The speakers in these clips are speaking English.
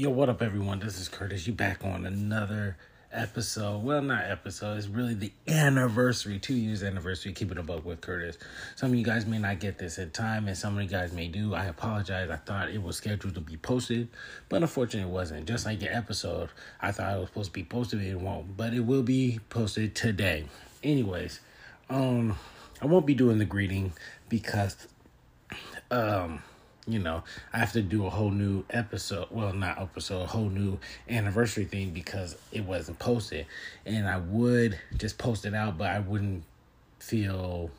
Yo, what up, everyone? This is Curtis. You back on another episode. Well, not episode. It's really the anniversary, two years anniversary. Keeping a buck with Curtis. Some of you guys may not get this in time, and some of you guys may do. I apologize. I thought it was scheduled to be posted, but unfortunately, it wasn't. Just like the episode, I thought it was supposed to be posted. It won't, but it will be posted today. Anyways, um, I won't be doing the greeting because, um you know, I have to do a whole new episode. Well, not episode, a whole new anniversary thing because it wasn't posted. And I would just post it out, but I wouldn't feel.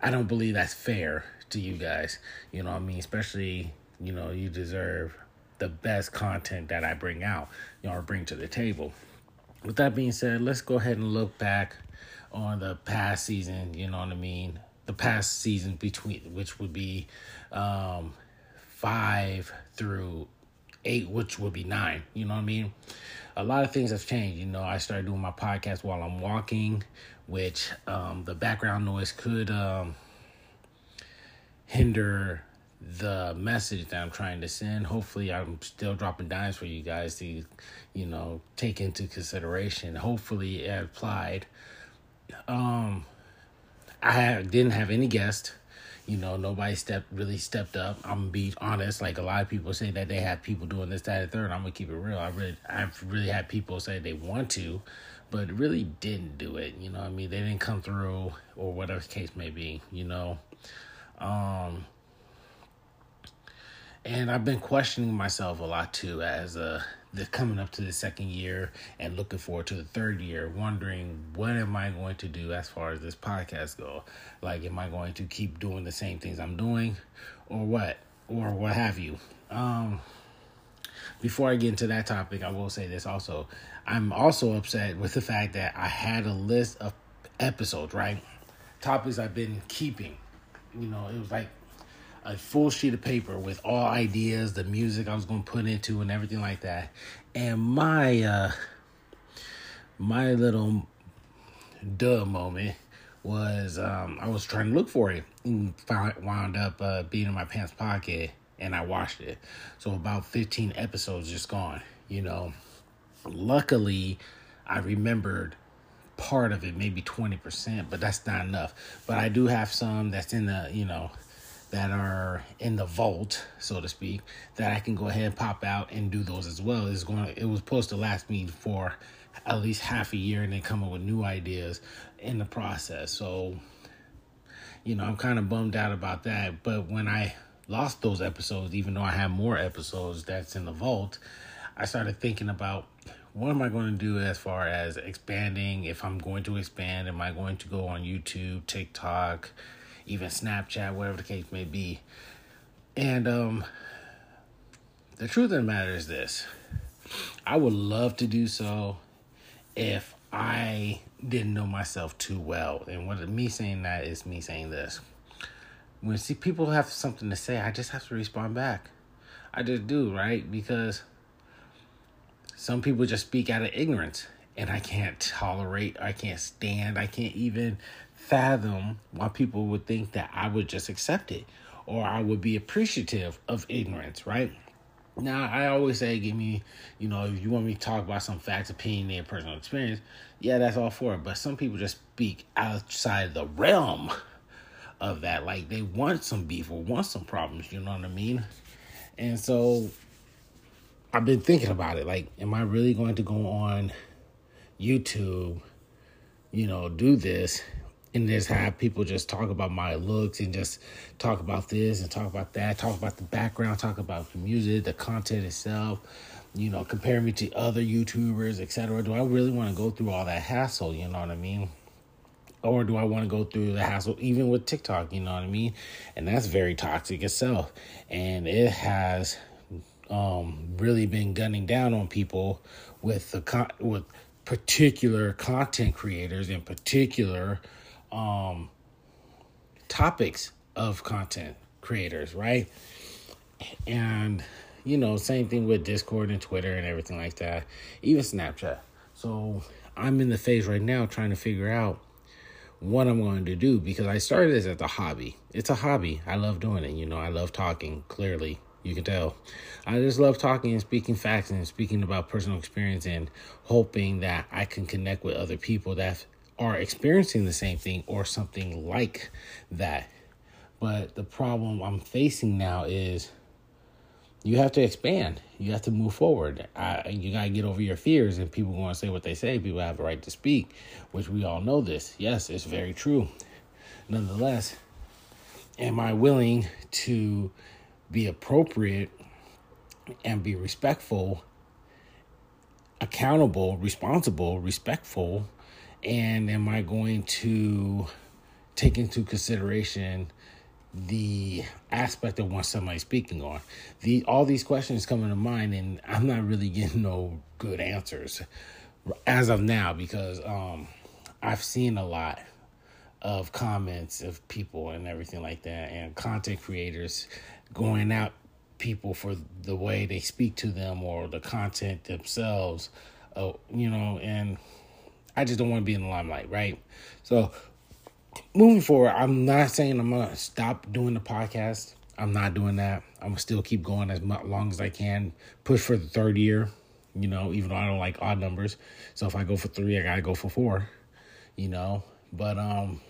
I don't believe that's fair to you guys. You know I mean? Especially, you know, you deserve the best content that I bring out, you know, or bring to the table. With that being said, let's go ahead and look back on the past season, you know what I mean? The past season between which would be um, five through eight, which would be nine. You know what I mean? A lot of things have changed. You know, I started doing my podcast while I'm walking, which um, the background noise could um, hinder the message that I'm trying to send. Hopefully, I'm still dropping dimes for you guys to, you know, take into consideration. Hopefully, it applied. Um, I didn't have any guests. You know, nobody stepped really stepped up. I'm gonna be honest. Like a lot of people say that they have people doing this, that, and third. I'm gonna keep it real. I really, I've really had people say they want to, but really didn't do it. You know, I mean, they didn't come through or whatever the case may be. You know, um, and I've been questioning myself a lot too as a the coming up to the second year and looking forward to the third year, wondering what am I going to do as far as this podcast go? Like, am I going to keep doing the same things I'm doing, or what, or what have you? Um, before I get into that topic, I will say this also. I'm also upset with the fact that I had a list of episodes, right? Topics I've been keeping. You know, it was like a full sheet of paper with all ideas, the music I was going to put into, and everything like that. And my uh, my little duh moment was um, I was trying to look for it and found, wound up uh, being in my pants pocket, and I watched it. So about fifteen episodes just gone. You know, luckily I remembered part of it, maybe twenty percent, but that's not enough. But I do have some that's in the you know that are in the vault, so to speak, that I can go ahead and pop out and do those as well. It's going it was supposed to last me for at least half a year and then come up with new ideas in the process. So, you know, I'm kind of bummed out about that. But when I lost those episodes, even though I have more episodes that's in the vault, I started thinking about what am I going to do as far as expanding? If I'm going to expand, am I going to go on YouTube, TikTok, even Snapchat, whatever the case may be. And um, the truth of the matter is this I would love to do so if I didn't know myself too well. And what me saying that is me saying this. When see people have something to say, I just have to respond back. I just do, right? Because some people just speak out of ignorance and I can't tolerate, I can't stand, I can't even fathom why people would think that I would just accept it or I would be appreciative of ignorance, right? Now, I always say, give me, you know, if you want me to talk about some facts, opinion, and personal experience, yeah, that's all for it. But some people just speak outside the realm of that. Like they want some beef or want some problems, you know what I mean? And so I've been thinking about it. Like, am I really going to go on YouTube, you know, do this and just have people just talk about my looks and just talk about this and talk about that, talk about the background, talk about the music, the content itself, you know, compare me to other YouTubers, etc. Do I really want to go through all that hassle, you know what I mean? Or do I want to go through the hassle even with TikTok, you know what I mean? And that's very toxic itself. And it has um really been gunning down on people with the con- with particular content creators in particular um, topics of content creators, right? And you know, same thing with Discord and Twitter and everything like that, even Snapchat. So I'm in the phase right now trying to figure out what I'm going to do because I started this as a hobby. It's a hobby. I love doing it. You know, I love talking clearly. You can tell. I just love talking and speaking facts and speaking about personal experience and hoping that I can connect with other people that are experiencing the same thing or something like that. But the problem I'm facing now is you have to expand. You have to move forward. I, you got to get over your fears, and people going to say what they say. People have a right to speak, which we all know this. Yes, it's very true. Nonetheless, am I willing to be appropriate and be respectful, accountable, responsible, respectful? And am I going to take into consideration the aspect of what somebody's speaking on. The all these questions coming to mind, and I'm not really getting no good answers as of now because um, I've seen a lot of comments of people and everything like that, and content creators going out people for the way they speak to them or the content themselves, uh, you know, and I just don't want to be in the limelight, right? So moving forward, I'm not saying I'm gonna stop doing the podcast. I'm not doing that. I'm gonna still keep going as long as I can. Push for the third year, you know, even though I don't like odd numbers. So if I go for three, I gotta go for four, you know. But um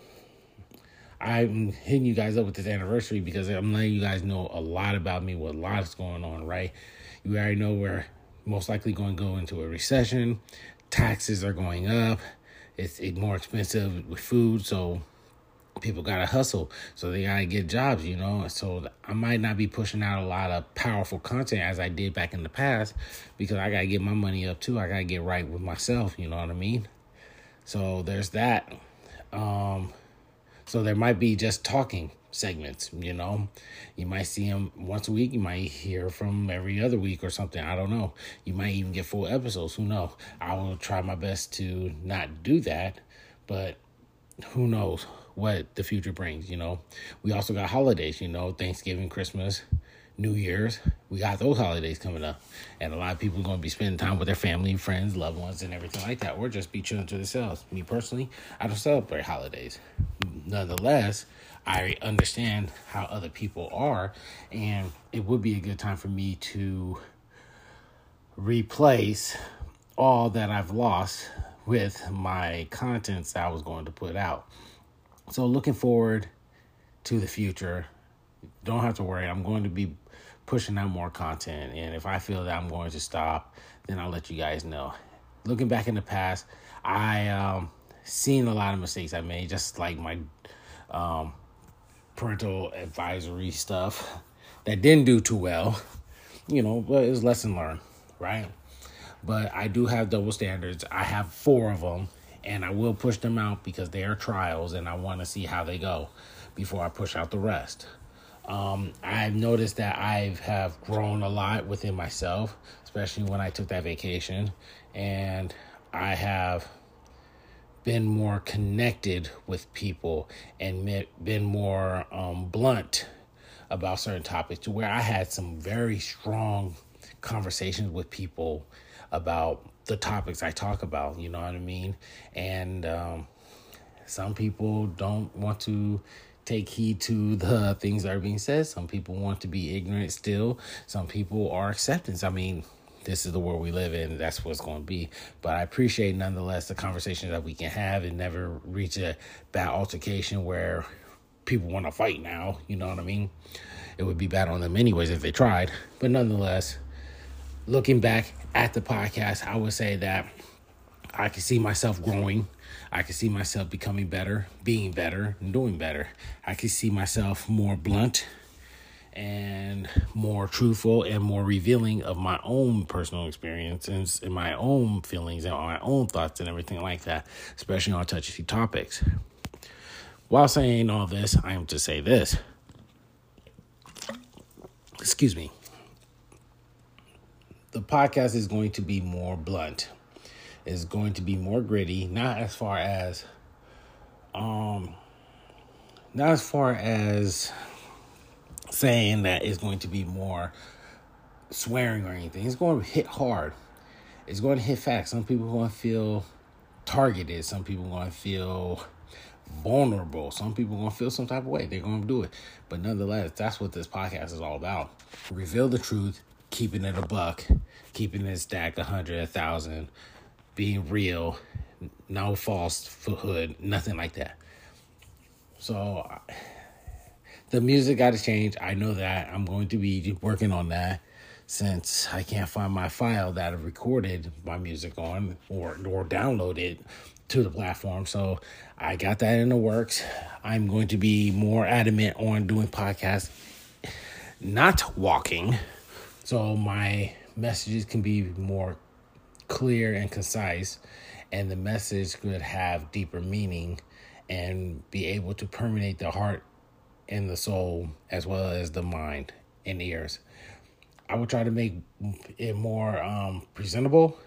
I'm hitting you guys up with this anniversary because I'm letting you guys know a lot about me, what a lot is going on, right? You already know we're most likely going to go into a recession. Taxes are going up. It's more expensive with food, so people gotta hustle. So they gotta get jobs you know? So i might not be pushing out a lot of powerful content as i did back in the past because i gotta get my money up too. I gotta get right with myself you know what i mean? So there's that. Um so there might be just talking segments you know? You might see them once a week you might hear from every other week or something i don't know. You might even get full episodes who knows i will try my best to not do that but who knows what the future brings, you know. We also got holidays, you know, Thanksgiving, Christmas, New Year's. We got those holidays coming up. And a lot of people are going to be spending time with their family, friends, loved ones, and everything like that. Or just be chilling to themselves. Me personally, I don't celebrate holidays. Nonetheless, I understand how other people are. And it would be a good time for me to replace all that I've lost with my contents I was going to put out. So looking forward to the future. Don't have to worry. I'm going to be pushing out more content. And if I feel that I'm going to stop, then I'll let you guys know. Looking back in the past, I um seen a lot of mistakes I made, just like my um parental advisory stuff that didn't do too well. You know, but it was lesson learned, right? But I do have double standards. I have four of them and I will push them out because they are trials and I want to see how they go before I push out the rest. Um, I've noticed that I have grown a lot within myself, especially when I took that vacation, and I have been more connected with people and been more um, blunt about certain topics to where I had some very strong conversations with people about the topics I talk about, you know what I mean? And um, some people don't want to take heed to the things that are being said. Some people want to be ignorant still. Some people are acceptance. I mean, this is the world we live in. That's what's going to be. But I appreciate nonetheless the conversation that we can have and never reach a bad altercation where people want to fight now. You know what I mean? It would be bad on them anyways if they tried. But nonetheless, looking back at the podcast, I would say that I can see myself growing. I can see myself becoming better, being better, and doing better. I can see myself more blunt and more truthful and more revealing of my own personal experiences and my own feelings and my own thoughts and everything like that, especially on touchy topics. While saying all this, I am to say this. Excuse me the podcast is going to be more blunt. Is going to be more gritty, not as far as um not as far as saying that it's going to be more swearing or anything. It's going to hit hard. It's going to hit facts. Some people are going to feel targeted. Some people are going to feel vulnerable. Some people are gonna feel some type of way. They're gonna do it. But nonetheless, that's what this podcast is all about. Reveal the truth, keeping it a buck, keeping it stacked a hundred, a thousand, being real, no false foothood, nothing like that. So the music got to change. I know that. I'm going to be working on that since I can't find my file that I recorded my music on or or downloaded to the platform. So I got that in the works. I'm going to be more adamant on doing podcasts, not walking. So my messages can be more clear and concise, and the message could have deeper meaning and be able to permeate the heart and the soul as well as the mind and ears. I would try to make it more um, presentable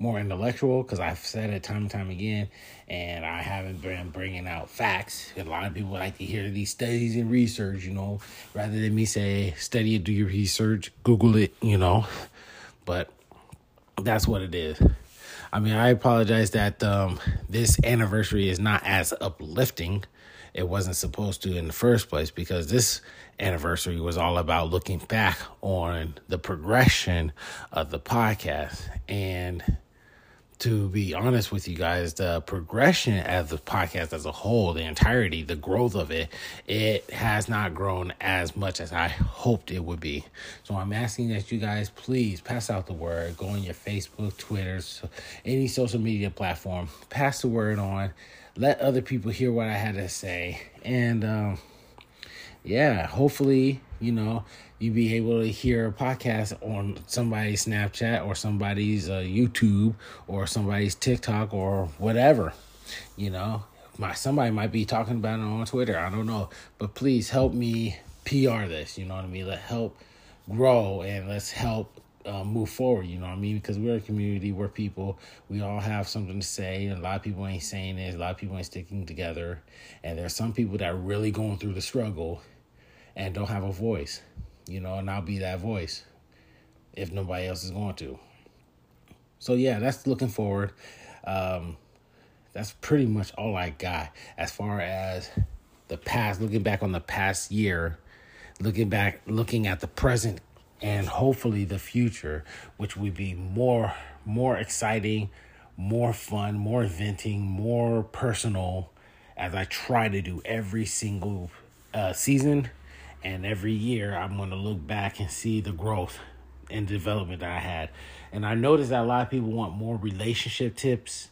more intellectual because I've said it time and time again, and I haven't been bringing out facts. A lot of people like to hear these studies and research, you know, rather than me say, study it, do your research, Google it, you know. But that's what it is. I mean, I apologize that um, this anniversary is not as uplifting. It wasn't supposed to in the first place because this anniversary was all about looking back on the progression of the podcast and to be honest with you guys, the progression of the podcast as a whole, the entirety, the growth of it, it has not grown as much as I hoped it would be. So I'm asking that you guys please pass out the word. Go on your Facebook, Twitter, any social media platform, pass the word on. Let other people hear what I had to say. And um, yeah, hopefully, you know, you be able to hear a podcast on somebody's Snapchat or somebody's uh, YouTube or somebody's TikTok or whatever. You know, my somebody might be talking about it on Twitter. I don't know, but please help me PR this. You know what I mean? Let help grow and let's help uh, move forward. You know what I mean? Because we're a community, we're people. We all have something to say. A lot of people ain't saying it. A lot of people ain't sticking together. And there's some people that are really going through the struggle and don't have a voice you know, and I'll be that voice if nobody else is going to. So yeah, that's looking forward. Um, that's pretty much all I got as far as the past. Looking back on the past year, looking back, looking at the present, and hopefully the future, which would be more more exciting, more fun, more venting, more personal, as I try to do every single uh, season and every year, I'm going to look back and see the growth and development that I had. And I noticed that a lot of people want more relationship tips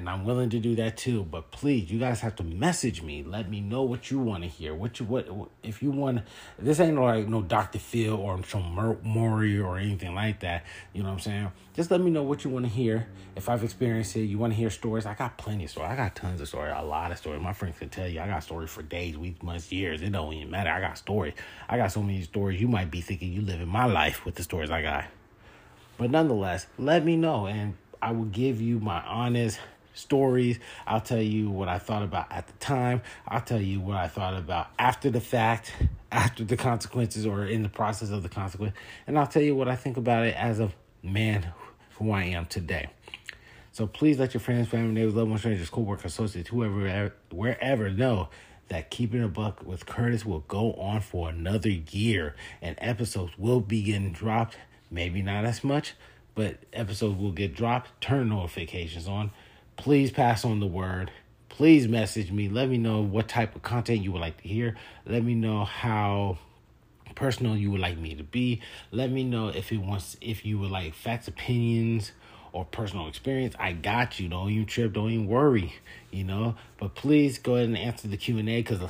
and I'm willing to do that too. But please, you guys have to message me. Let me know what you want to hear. What you what if you want. This ain't like no Dr. Phil or some Maury or anything like that. You know what I'm saying? Just let me know what you want to hear. If I've experienced it, you want to hear stories. I got plenty of stories. I got tons of stories. A lot of stories. My friends can tell you. I got stories for days, weeks, months, years. It don't even matter. I got stories. I got so many stories. You might be thinking you live in my life with the stories I got. But nonetheless, let me know and I will give you my honest stories. I'll tell you what I thought about at the time. I'll tell you what I thought about after the fact, after the consequences, or in the process of the consequence. And I'll tell you what I think about it as a man who I am today. So please let your friends, family, neighbors, loved ones, strangers, co-workers, associates, whoever, wherever know that keeping a buck with Curtis will go on for another year, and episodes will be getting dropped. Maybe not as much, but episodes will get dropped. Turn notifications on please pass on the word. Please message me. Let me know what type of content you would like to hear. Let me know how personal you would like me to be. Let me know if it wants if you would like facts, opinions, or personal experience. I got you. Don't even trip. Don't even worry. You know. But please go ahead and answer the Q and A because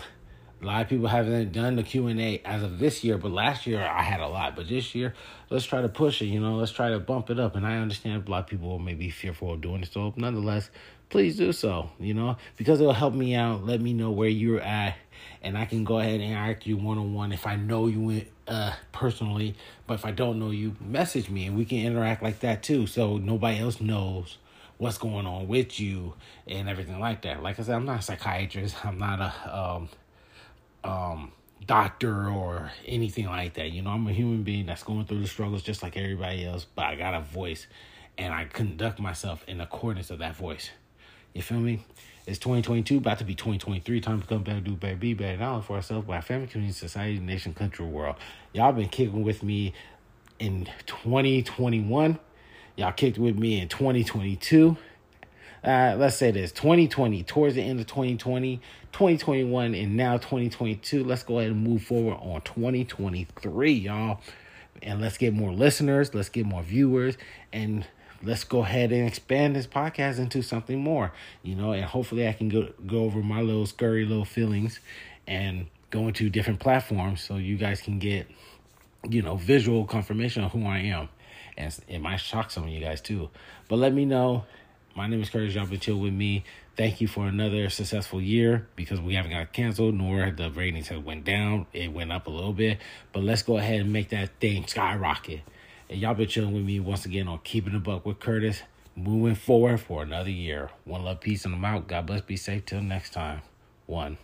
a lot of people haven't done the Q and A as of this year, but last year I had a lot. But this year, let's try to push it. You know, let's try to bump it up. And I understand a lot of people may be fearful of doing it. So, nonetheless, please do so. You know, because it'll help me out. Let me know where you're at, and I can go ahead and ask you one on one if I know you uh personally. But if I don't know you, message me, and we can interact like that too. So nobody else knows what's going on with you and everything like that. Like I said, I'm not a psychiatrist. I'm not a um um, doctor or anything like that. You know, I'm a human being that's going through the struggles just like everybody else, but I got a voice and I conduct myself in accordance of that voice. You feel me? It's 2022, about to be 2023. Time to come back, do better, be better, not only for ourselves, but our family, community, society, nation, country, world. Y'all been kicking with me in 2021. Y'all kicked with me in 2022. Uh, let's say this 2020, towards the end of 2020, 2021, and now 2022. Let's go ahead and move forward on 2023, y'all. And let's get more listeners, let's get more viewers, and let's go ahead and expand this podcast into something more, you know, and hopefully I can go go over my little scurry little feelings and go into different platforms so you guys can get, you know, visual confirmation of who I am. And it might shock some of you guys too. But let me know. My name is Curtis. Y'all been chill with me. Thank you for another successful year because we haven't got canceled nor the ratings have went down. It went up a little bit. But let's go ahead and make that thing skyrocket. And y'all been chilling with me once again on Keeping the Buck with Curtis. Moving forward for another year. One love, peace, and I'm out. God bless. Be safe. Till next time. One.